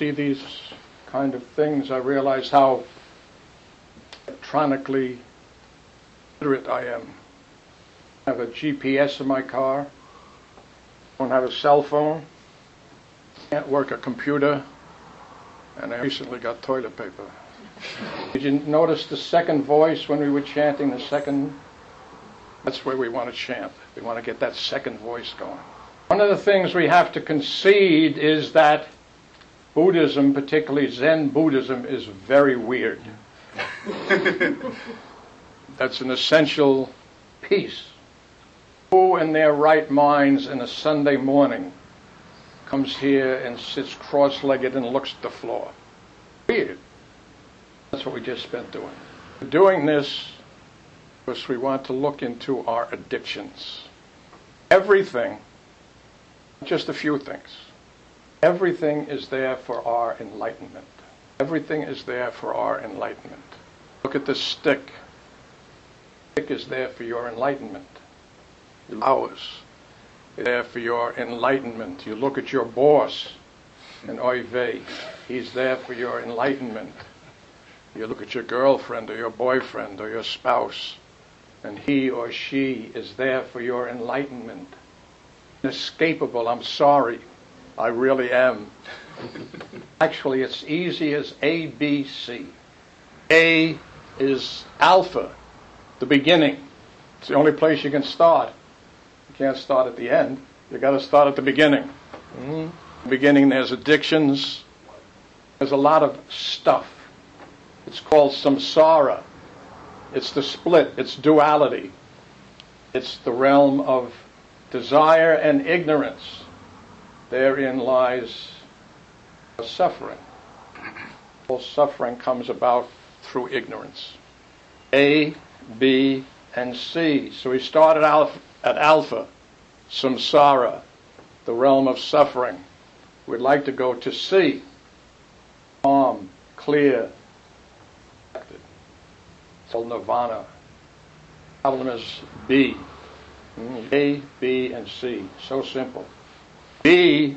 see these kind of things, I realize how electronically literate I am. I have a GPS in my car. I don't have a cell phone. I Can't work a computer. And I recently got toilet paper. Did you notice the second voice when we were chanting the second? That's where we want to chant. We want to get that second voice going. One of the things we have to concede is that Buddhism, particularly Zen Buddhism, is very weird. That's an essential piece. Who in their right minds in a Sunday morning comes here and sits cross legged and looks at the floor? Weird. That's what we just spent doing. We're doing this because we want to look into our addictions. Everything, just a few things, everything is there for our enlightenment. Everything is there for our enlightenment. Look at this stick. The stick is there for your enlightenment. Ours is there for your enlightenment. You look at your boss, and oy he's there for your enlightenment. You look at your girlfriend or your boyfriend or your spouse, and he or she is there for your enlightenment. Inescapable, I'm sorry. I really am. Actually, it's easy as A, B, C. A is alpha, the beginning. It's the only place you can start. You can't start at the end. You got to start at the beginning. Mm-hmm. Beginning, there's addictions. There's a lot of stuff. It's called samsara. It's the split. It's duality. It's the realm of desire and ignorance. Therein lies suffering. All suffering comes about through ignorance. A, B, and C. So we started at alpha, samsara, the realm of suffering. We'd like to go to C, calm, clear, till nirvana. Problem is B. Hmm, a, B, and C. So simple. B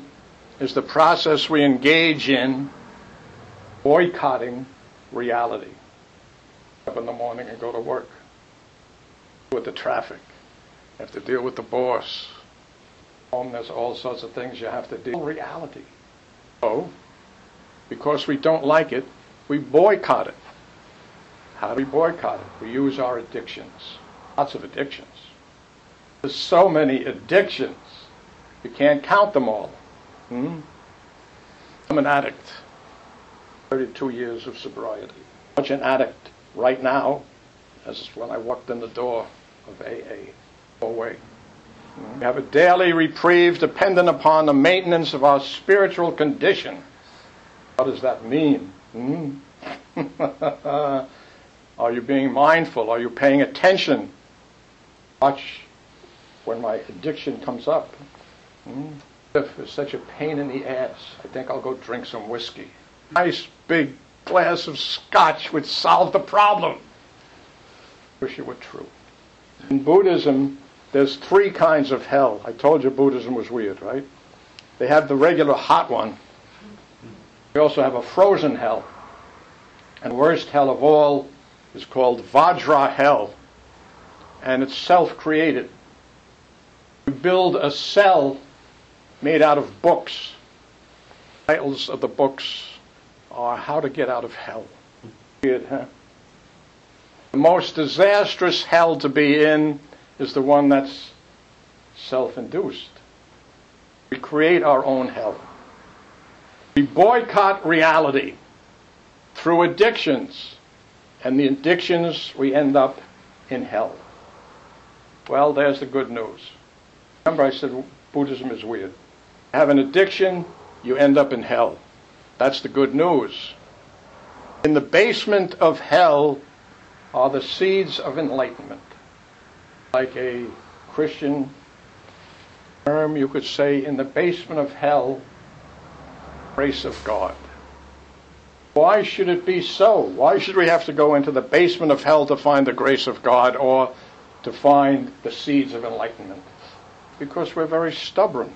is the process we engage in boycotting reality. Up in the morning and go to work. With the traffic. You have to deal with the boss. Home, there's all sorts of things you have to deal with. Reality. So, because we don't like it, we boycott it. How do we boycott it? We use our addictions. Lots of addictions. There's so many addictions. You can't count them all. Hmm? I'm an addict. 32 years of sobriety. Much an addict right now as when I walked in the door of AA. Away. Hmm? We have a daily reprieve dependent upon the maintenance of our spiritual condition. What does that mean? Hmm? Are you being mindful? Are you paying attention? Watch when my addiction comes up. Hmm? If it's such a pain in the ass, I think I'll go drink some whiskey. Nice big glass of scotch would solve the problem. Wish it were true. In Buddhism, there's three kinds of hell. I told you Buddhism was weird, right? They have the regular hot one. We also have a frozen hell. And the worst hell of all is called Vajra Hell, and it's self created. You build a cell made out of books. Titles of the books are How to Get Out of Hell. Weird, huh? The most disastrous hell to be in is the one that's self induced. We create our own hell. We boycott reality through addictions and the addictions, we end up in hell. Well, there's the good news. Remember, I said Buddhism is weird. Have an addiction, you end up in hell. That's the good news. In the basement of hell are the seeds of enlightenment. Like a Christian term, you could say, in the basement of hell, grace of God. Why should it be so? Why should we have to go into the basement of hell to find the grace of God or to find the seeds of enlightenment? Because we're very stubborn.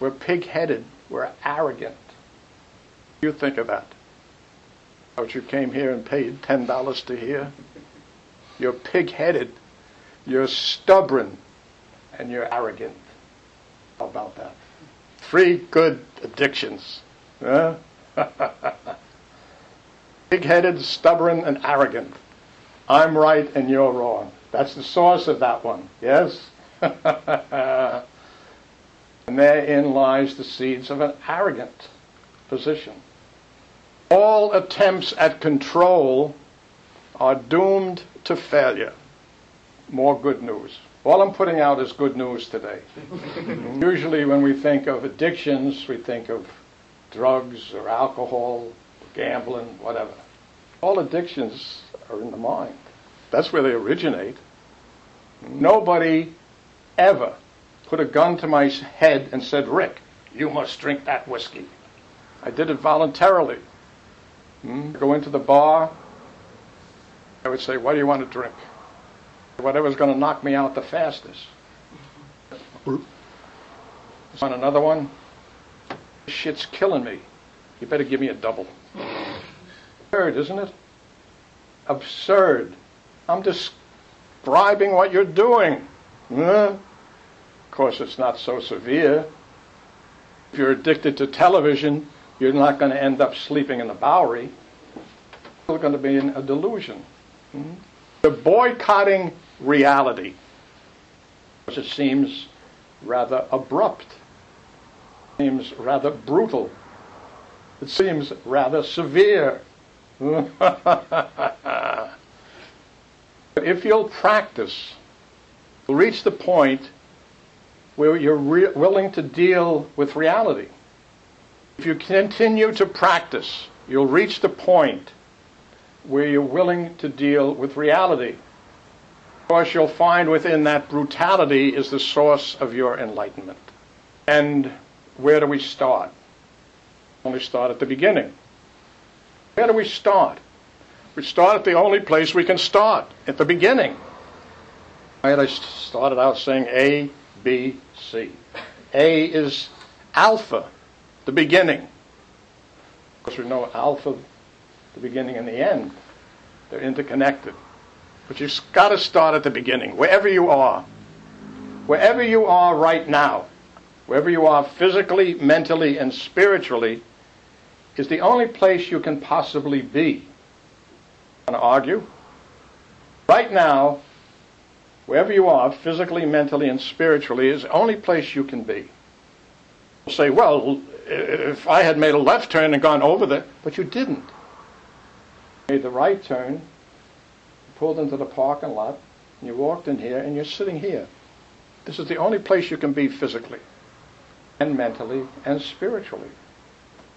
We're pig headed. We're arrogant. You think of that. But you came here and paid $10 to hear? You're pig headed, you're stubborn, and you're arrogant. About that? Three good addictions. Huh? pig headed, stubborn, and arrogant. I'm right and you're wrong. That's the source of that one, yes? and therein lies the seeds of an arrogant position. All attempts at control are doomed to failure. More good news. All I'm putting out is good news today. Usually, when we think of addictions, we think of drugs or alcohol, gambling, whatever. All addictions are in the mind. That's where they originate. Nobody ever put a gun to my head and said, Rick, you must drink that whiskey. I did it voluntarily. Hmm? Go into the bar. I would say, what do you want to drink? Whatever's going to knock me out the fastest. On another one? Shit's killing me. You better give me a double. Absurd, isn't it? Absurd. I'm describing what you're doing. Course, it's not so severe. If you're addicted to television, you're not going to end up sleeping in the Bowery. Still going to be in a delusion. Hmm? The boycotting reality, which it seems rather abrupt, seems rather brutal, it seems rather severe. if you'll practice, you'll reach the point where you're re- willing to deal with reality. If you continue to practice, you'll reach the point where you're willing to deal with reality. Of course, you'll find within that brutality is the source of your enlightenment. And where do we start? Only start at the beginning. Where do we start? We start at the only place we can start, at the beginning. Right, I started out saying A, B, C. A is alpha, the beginning. Of course, we know alpha, the beginning and the end. They're interconnected. But you've got to start at the beginning, wherever you are. Wherever you are right now, wherever you are physically, mentally, and spiritually, is the only place you can possibly be. Want to argue? Right now, wherever you are, physically, mentally, and spiritually, is the only place you can be. You'll say, well, if I had made a left turn and gone over there, but you didn't. You made the right turn, pulled into the parking lot, and you walked in here, and you're sitting here. This is the only place you can be physically, and mentally, and spiritually.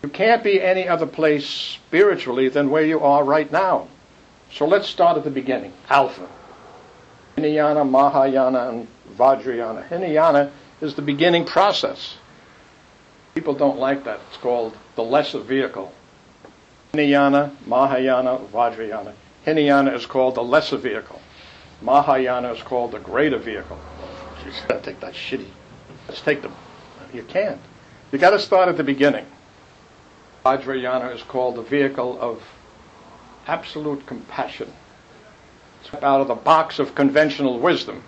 You can't be any other place spiritually than where you are right now. So let's start at the beginning. Alpha. Hinayana, Mahayana, and Vajrayana. Hinayana is the beginning process. People don't like that. It's called the lesser vehicle. Hinayana, Mahayana, Vajrayana. Hinayana is called the lesser vehicle. Mahayana is called the greater vehicle. You gotta take that shitty. Let's take them. You can't. You got to start at the beginning. Vajrayana is called the vehicle of absolute compassion. Out of the box of conventional wisdom.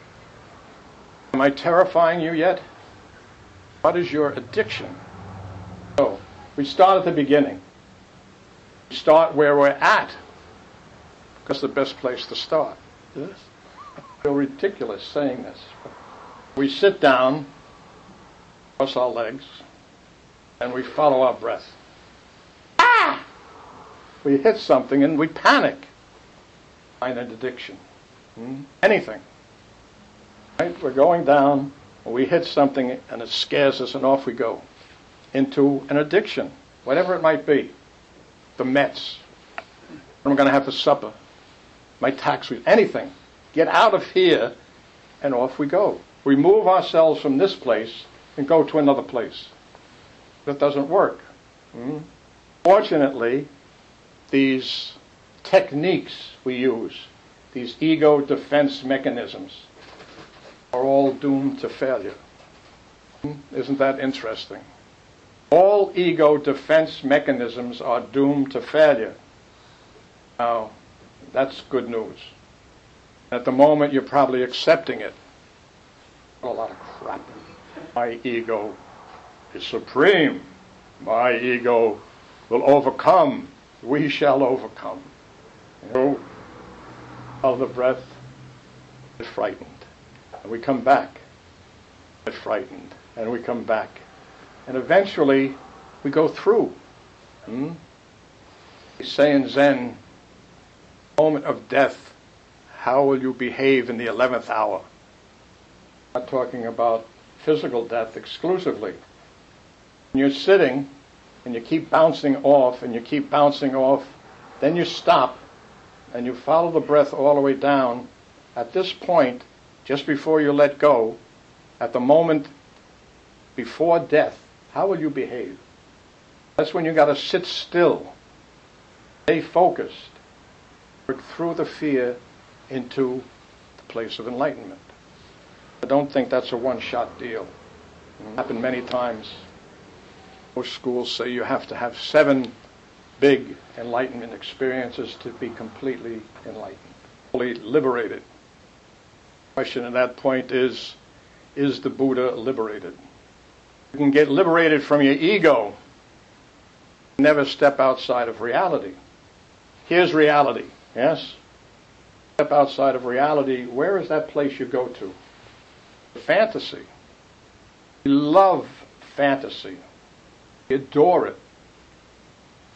Am I terrifying you yet? What is your addiction? So, we start at the beginning. We start where we're at. Because the best place to start. Yes? I feel ridiculous saying this. We sit down, cross our legs, and we follow our breath Ah! we hit something and we panic. An addiction. Hmm? Anything. Right? We're going down, we hit something and it scares us and off we go into an addiction, whatever it might be. The Mets. I'm going to have for supper. My tax, anything. Get out of here and off we go. We move ourselves from this place and go to another place. That doesn't work. Hmm? Fortunately, these techniques we use, these ego defense mechanisms, are all doomed to failure. Isn't that interesting? All ego defense mechanisms are doomed to failure. Now, that's good news. At the moment, you're probably accepting it. A lot of crap. My ego is supreme. My ego will overcome. We shall overcome. Know, of the breath, is frightened. And we come back, is frightened. And we come back. And eventually, we go through. Hmm? They say in Zen, moment of death, how will you behave in the 11th hour? I'm not talking about physical death exclusively. When you're sitting and you keep bouncing off and you keep bouncing off, then you stop and you follow the breath all the way down. At this point, just before you let go, at the moment before death, how will you behave? That's when you got to sit still, stay focused, work through the fear into the place of enlightenment. I don't think that's a one-shot deal. It's happened many times. Most schools say you have to have seven big enlightenment experiences to be completely enlightened, fully liberated. The question at that point is, is the Buddha liberated? You can get liberated from your ego, never step outside of reality. Here's reality, yes? Step outside of reality, where is that place you go to? Fantasy. We love fantasy. we adore it.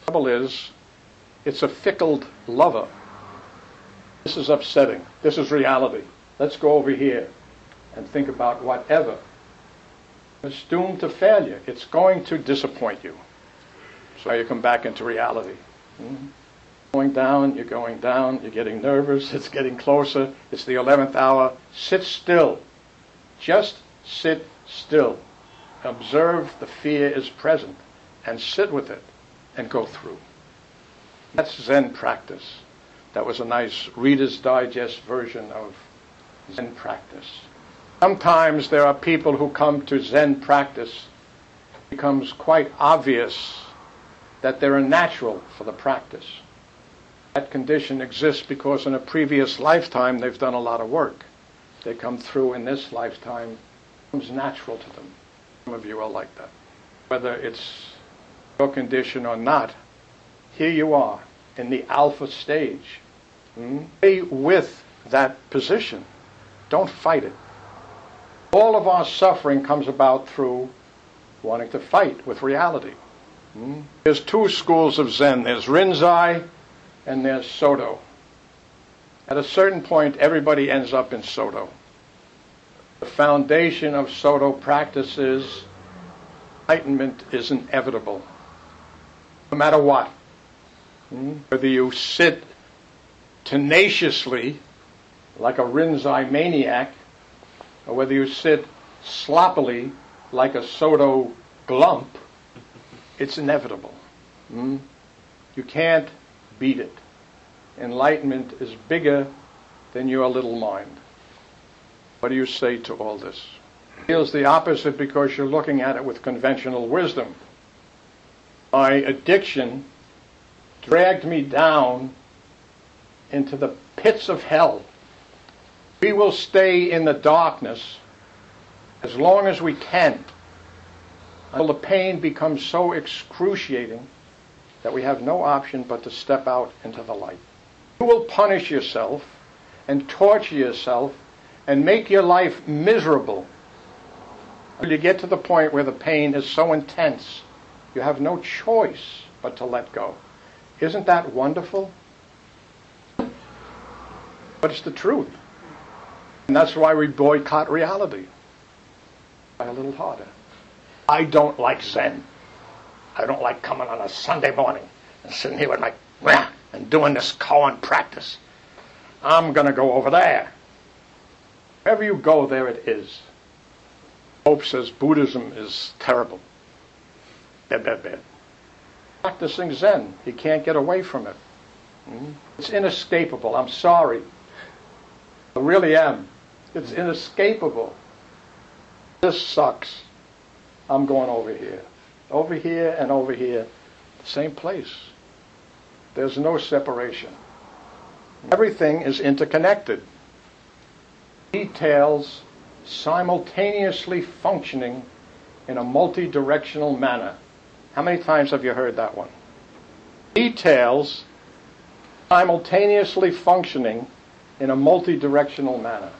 Trouble is, it's a fickle lover. This is upsetting. This is reality. Let's go over here and think about whatever. It's doomed to failure. It's going to disappoint you. So you come back into reality. Mm-hmm. Going down, you're going down, you're getting nervous, it's getting closer, it's the 11th hour. Sit still. Just sit still. Observe the fear is present and sit with it and go through. That's Zen practice. That was a nice Reader's Digest version of Zen practice. Sometimes there are people who come to Zen practice. It becomes quite obvious that they're a natural for the practice. That condition exists because in a previous lifetime they've done a lot of work they come through in this lifetime comes natural to them. Some of you are like that. Whether it's your condition or not, here you are in the alpha stage. Hmm? Stay with that position. Don't fight it. All of our suffering comes about through wanting to fight with reality. Hmm? There's two schools of Zen. There's Rinzai and there's Soto. At a certain point, everybody ends up in Soto. The foundation of Soto practices enlightenment is inevitable, no matter what. Whether you sit tenaciously, like a Rinzai maniac, or whether you sit sloppily, like a Soto glump, it's inevitable. Hmm? You can't beat it enlightenment is bigger than your little mind. What do you say to all this? It feels the opposite because you're looking at it with conventional wisdom. My addiction dragged me down into the pits of hell. We will stay in the darkness as long as we can until the pain becomes so excruciating that we have no option but to step out into the light. You will punish yourself and torture yourself and make your life miserable until you get to the point where the pain is so intense you have no choice but to let go. Isn't that wonderful? But it's the truth. And that's why we boycott reality. Try a little harder. I don't like Zen. I don't like coming on a Sunday morning and sitting here with my and doing this koan practice. I'm going to go over there. Wherever you go, there it is. Pope says Buddhism is terrible. Bad, bad, bad. Practicing Zen, you can't get away from it. Hmm? It's inescapable. I'm sorry. I really am. It's inescapable. This sucks. I'm going over here. over here and over here, same place. There's no separation. Everything is interconnected. Details simultaneously functioning in a multi-directional manner. How many times have you heard that one? Details simultaneously functioning in a multi-directional manner.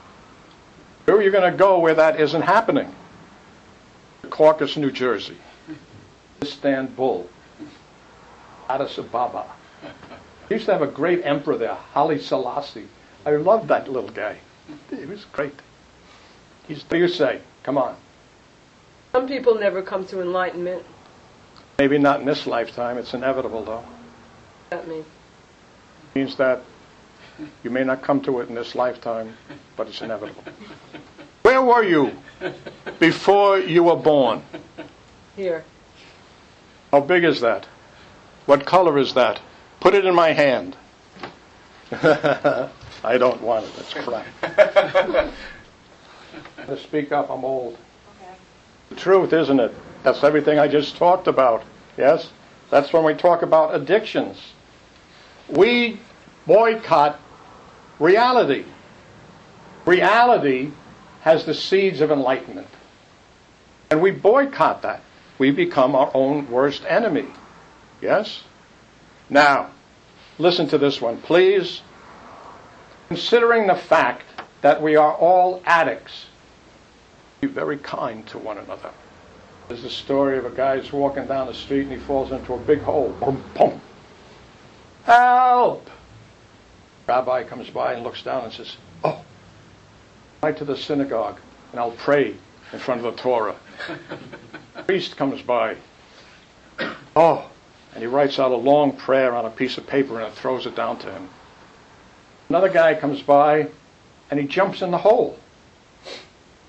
Where are you going to go where that isn't happening? Caucus, New Jersey. Istanbul. Addis Ababa. Used to have a great emperor there, Haile Selassie. I loved that little guy. He was great. He's, what do you say? Come on. Some people never come to enlightenment. Maybe not in this lifetime. It's inevitable, though. That means means that you may not come to it in this lifetime, but it's inevitable. Where were you before you were born? here. How big is that? What color is that? Put it in my hand. I don't want it. That's crap. to speak up, I'm old. The truth, isn't it? That's everything I just talked about. Yes? That's when we talk about addictions. We boycott reality. Reality has the seeds of enlightenment. And we boycott that. We become our own worst enemy. Yes? Now, listen to this one, please. Considering the fact that we are all addicts, be very kind to one another. There's a story of a guy who's walking down the street and he falls into a big hole. Boom, boom. Help! Rabbi comes by and looks down and says, Oh, right to the synagogue and I'll pray in front of the Torah. Priest comes by. Oh, and he writes out a long prayer on a piece of paper and throws it down to him. Another guy comes by and he jumps in the hole.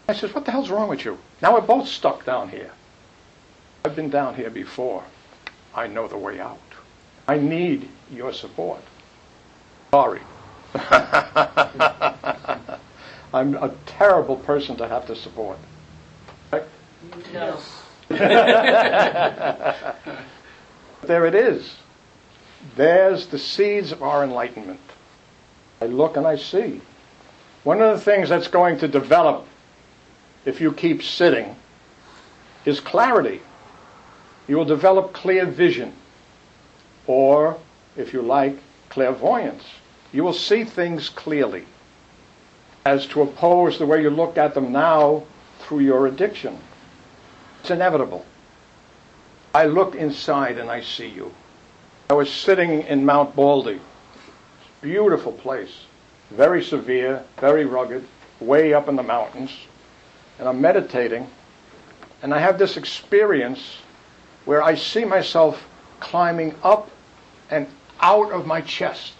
I says, What the hell's wrong with you? Now we're both stuck down here. I've been down here before. I know the way out. I need your support. Sorry. I'm a terrible person to have to support. Right? No. there it is. There's the seeds of our enlightenment. I look and I see. One of the things that's going to develop if you keep sitting is clarity. You will develop clear vision, or, if you like, clairvoyance. You will see things clearly, as to oppose the way you look at them now through your addiction. It's inevitable. I look inside and I see you. I was sitting in Mount Baldy, beautiful place, very severe, very rugged, way up in the mountains, and I'm meditating, and I have this experience where I see myself climbing up and out of my chest.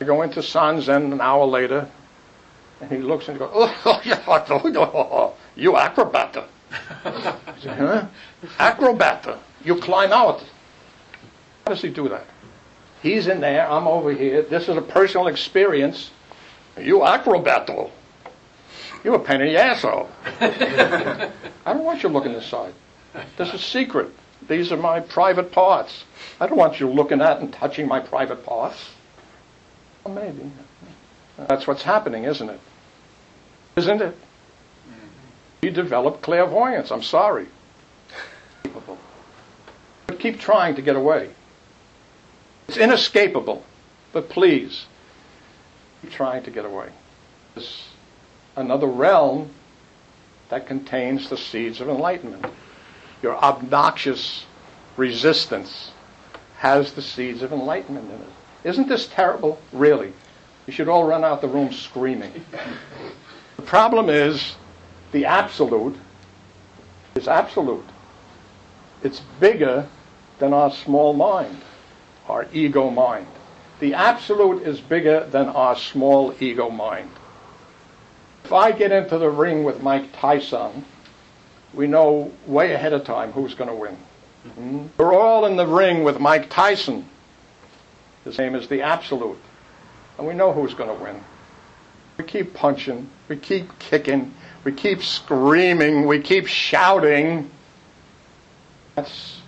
I go into Sanzen an hour later, and he looks and goes, oh, you acrobat. I said, huh? Acrobat. You climb out. How does he do that? He's in there, I'm over here. This is a personal experience. You acrobat. You're a pain in the asshole. I don't want you looking inside. This is secret. These are my private parts. I don't want you looking at and touching my private parts. Well, maybe. That's what's happening, isn't it? Isn't it? Mm-hmm. You develop clairvoyance. I'm sorry. But keep trying to get away. It's inescapable. But please, keep trying to get away. There's another realm that contains the seeds of enlightenment. Your obnoxious resistance has the seeds of enlightenment in it. Isn't this terrible? Really. You should all run out the room screaming. The problem is the absolute is absolute. It's bigger than our small mind, our ego mind. The absolute is bigger than our small ego mind. If I get into the ring with Mike Tyson, we know way ahead of time who's going to win. Mm-hmm. We're all in the ring with Mike Tyson. His name is the Absolute. And we know who's going to win. We keep punching, we keep kicking, we keep screaming, we keep shouting. That's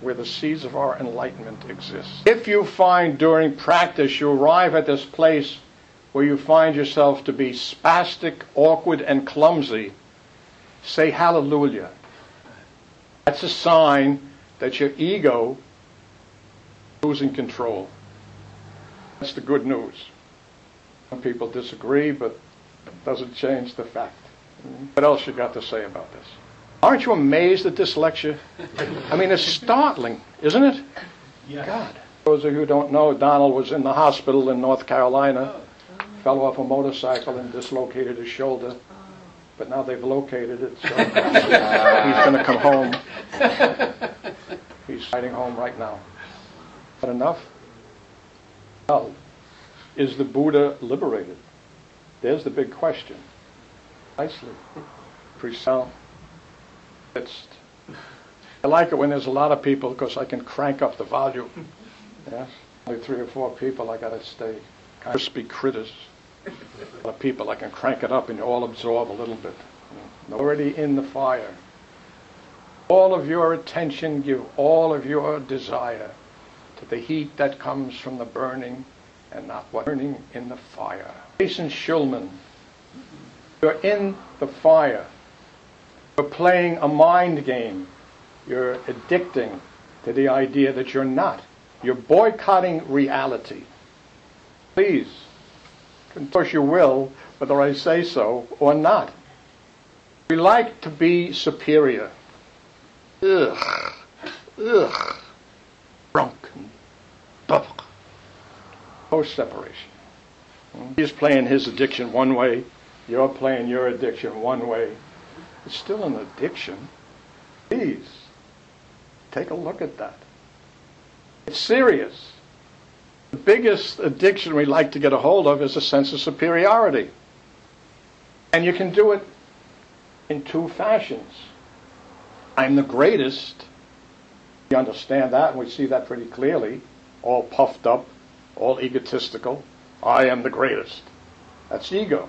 where the seeds of our enlightenment exist. If you find during practice you arrive at this place where you find yourself to be spastic, awkward, and clumsy, say hallelujah. That's a sign that your ego is losing control. That's the good news. Some people disagree, but it doesn't change the fact. What else you got to say about this? Aren't you amazed at this lecture? I mean, it's startling, isn't it? Yes. God. Those of you who don't know, Donald was in the hospital in North Carolina, oh. fell off a motorcycle and dislocated his shoulder. But now they've located it, so he's going to come home. He's riding home right now. But enough? Well, is the Buddha liberated? There's the big question. Nicely. Presell. It's, I like it when there's a lot of people because I can crank up the volume. Yes? Only three or four people, I got to stay crispy critters. Of people, I can crank it up and you all absorb a little bit. Already in the fire. All of your attention, give all of your desire to the heat that comes from the burning and not what burning in the fire. Jason Schulman, you're in the fire. You're playing a mind game. You're addicting to the idea that you're not. You're boycotting reality. Please, of course you will, whether I say so or not. We like to be superior. Ugh. Ugh. Drunken. Ugh. Post separation. He's playing his addiction one way, you're playing your addiction one way. It's still an addiction. Please, take a look at that. It's serious. The biggest addiction we like to get a hold of is a sense of superiority. And you can do it in two fashions. I'm the greatest. We understand that, and we see that pretty clearly. All puffed up, all egotistical. I am the greatest. That's ego.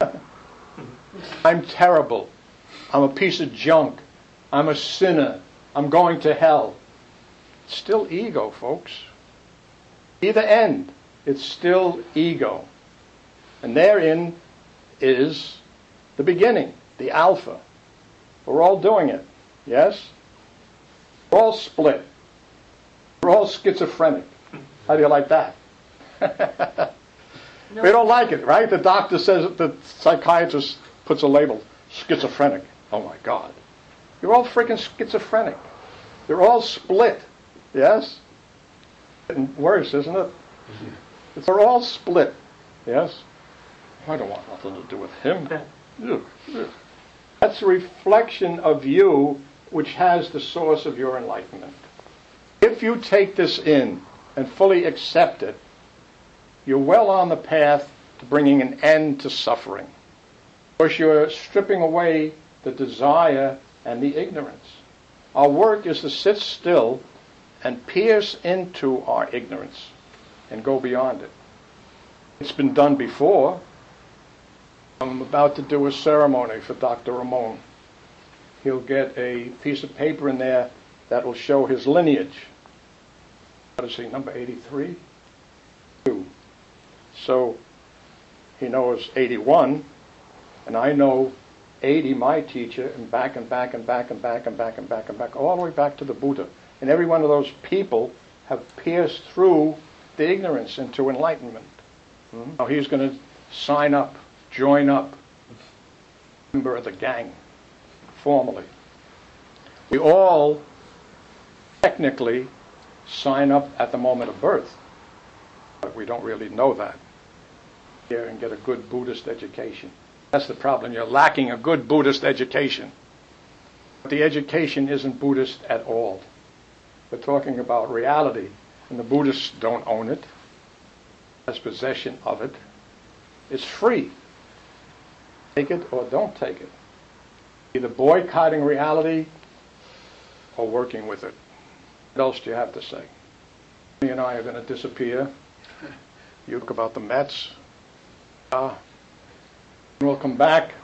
I'm terrible. I'm a piece of junk. I'm a sinner. I'm going to hell. It's still ego, folks. Either end, it's still ego. And therein is the beginning, the alpha. We're all doing it, yes? We're all split. We're all schizophrenic. How do you like that? We don't like it, right? The doctor says, the psychiatrist puts a label, schizophrenic. Oh my God. You're all freaking schizophrenic. You're all split, yes? Getting worse, isn't it? Mm-hmm. They're all split, yes? I don't want nothing to do with him. That's a reflection of you which has the source of your enlightenment. If you take this in and fully accept it, you're well on the path to bringing an end to suffering. Because you're stripping away the desire and the ignorance. Our work is to sit still and pierce into our ignorance and go beyond it. It's been done before. I'm about to do a ceremony for Dr. Ramon. He'll get a piece of paper in there that will show his lineage. What is he, number 83? Two. So he knows 81, and I know 80, my teacher, and back and back and back and back and back and back and back, all the way back to the Buddha. And every one of those people have pierced through the ignorance into enlightenment. Hmm? Now he's going to sign up, join up, member of the gang, formally. We all technically sign up at the moment of birth, but we don't really know that. Here and get a good Buddhist education. That's the problem. You're lacking a good Buddhist education. But the education isn't Buddhist at all. We're talking about reality, and the Buddhists don't own it, has possession of it. It's free. Take it or don't take it. Either boycotting reality or working with it. What else do you have to say? Me and I are going to disappear. You talk about the Mets. Uh, we'll come back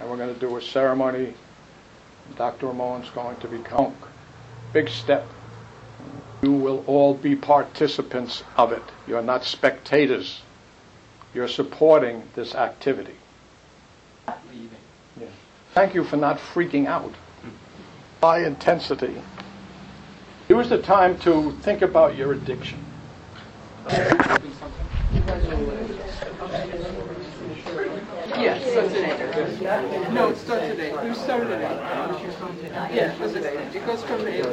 and we're going to do a ceremony Dr. Ramon's going to be become big step. You will all be participants of it. You're not spectators. You're supporting this activity. Yeah. Thank you for not freaking out. Mm-hmm. High intensity. Use the time to think about your addiction. Yes, starts at eight. No, it's not today. eight. You started at. Yeah, it was at eight. It goes from eight.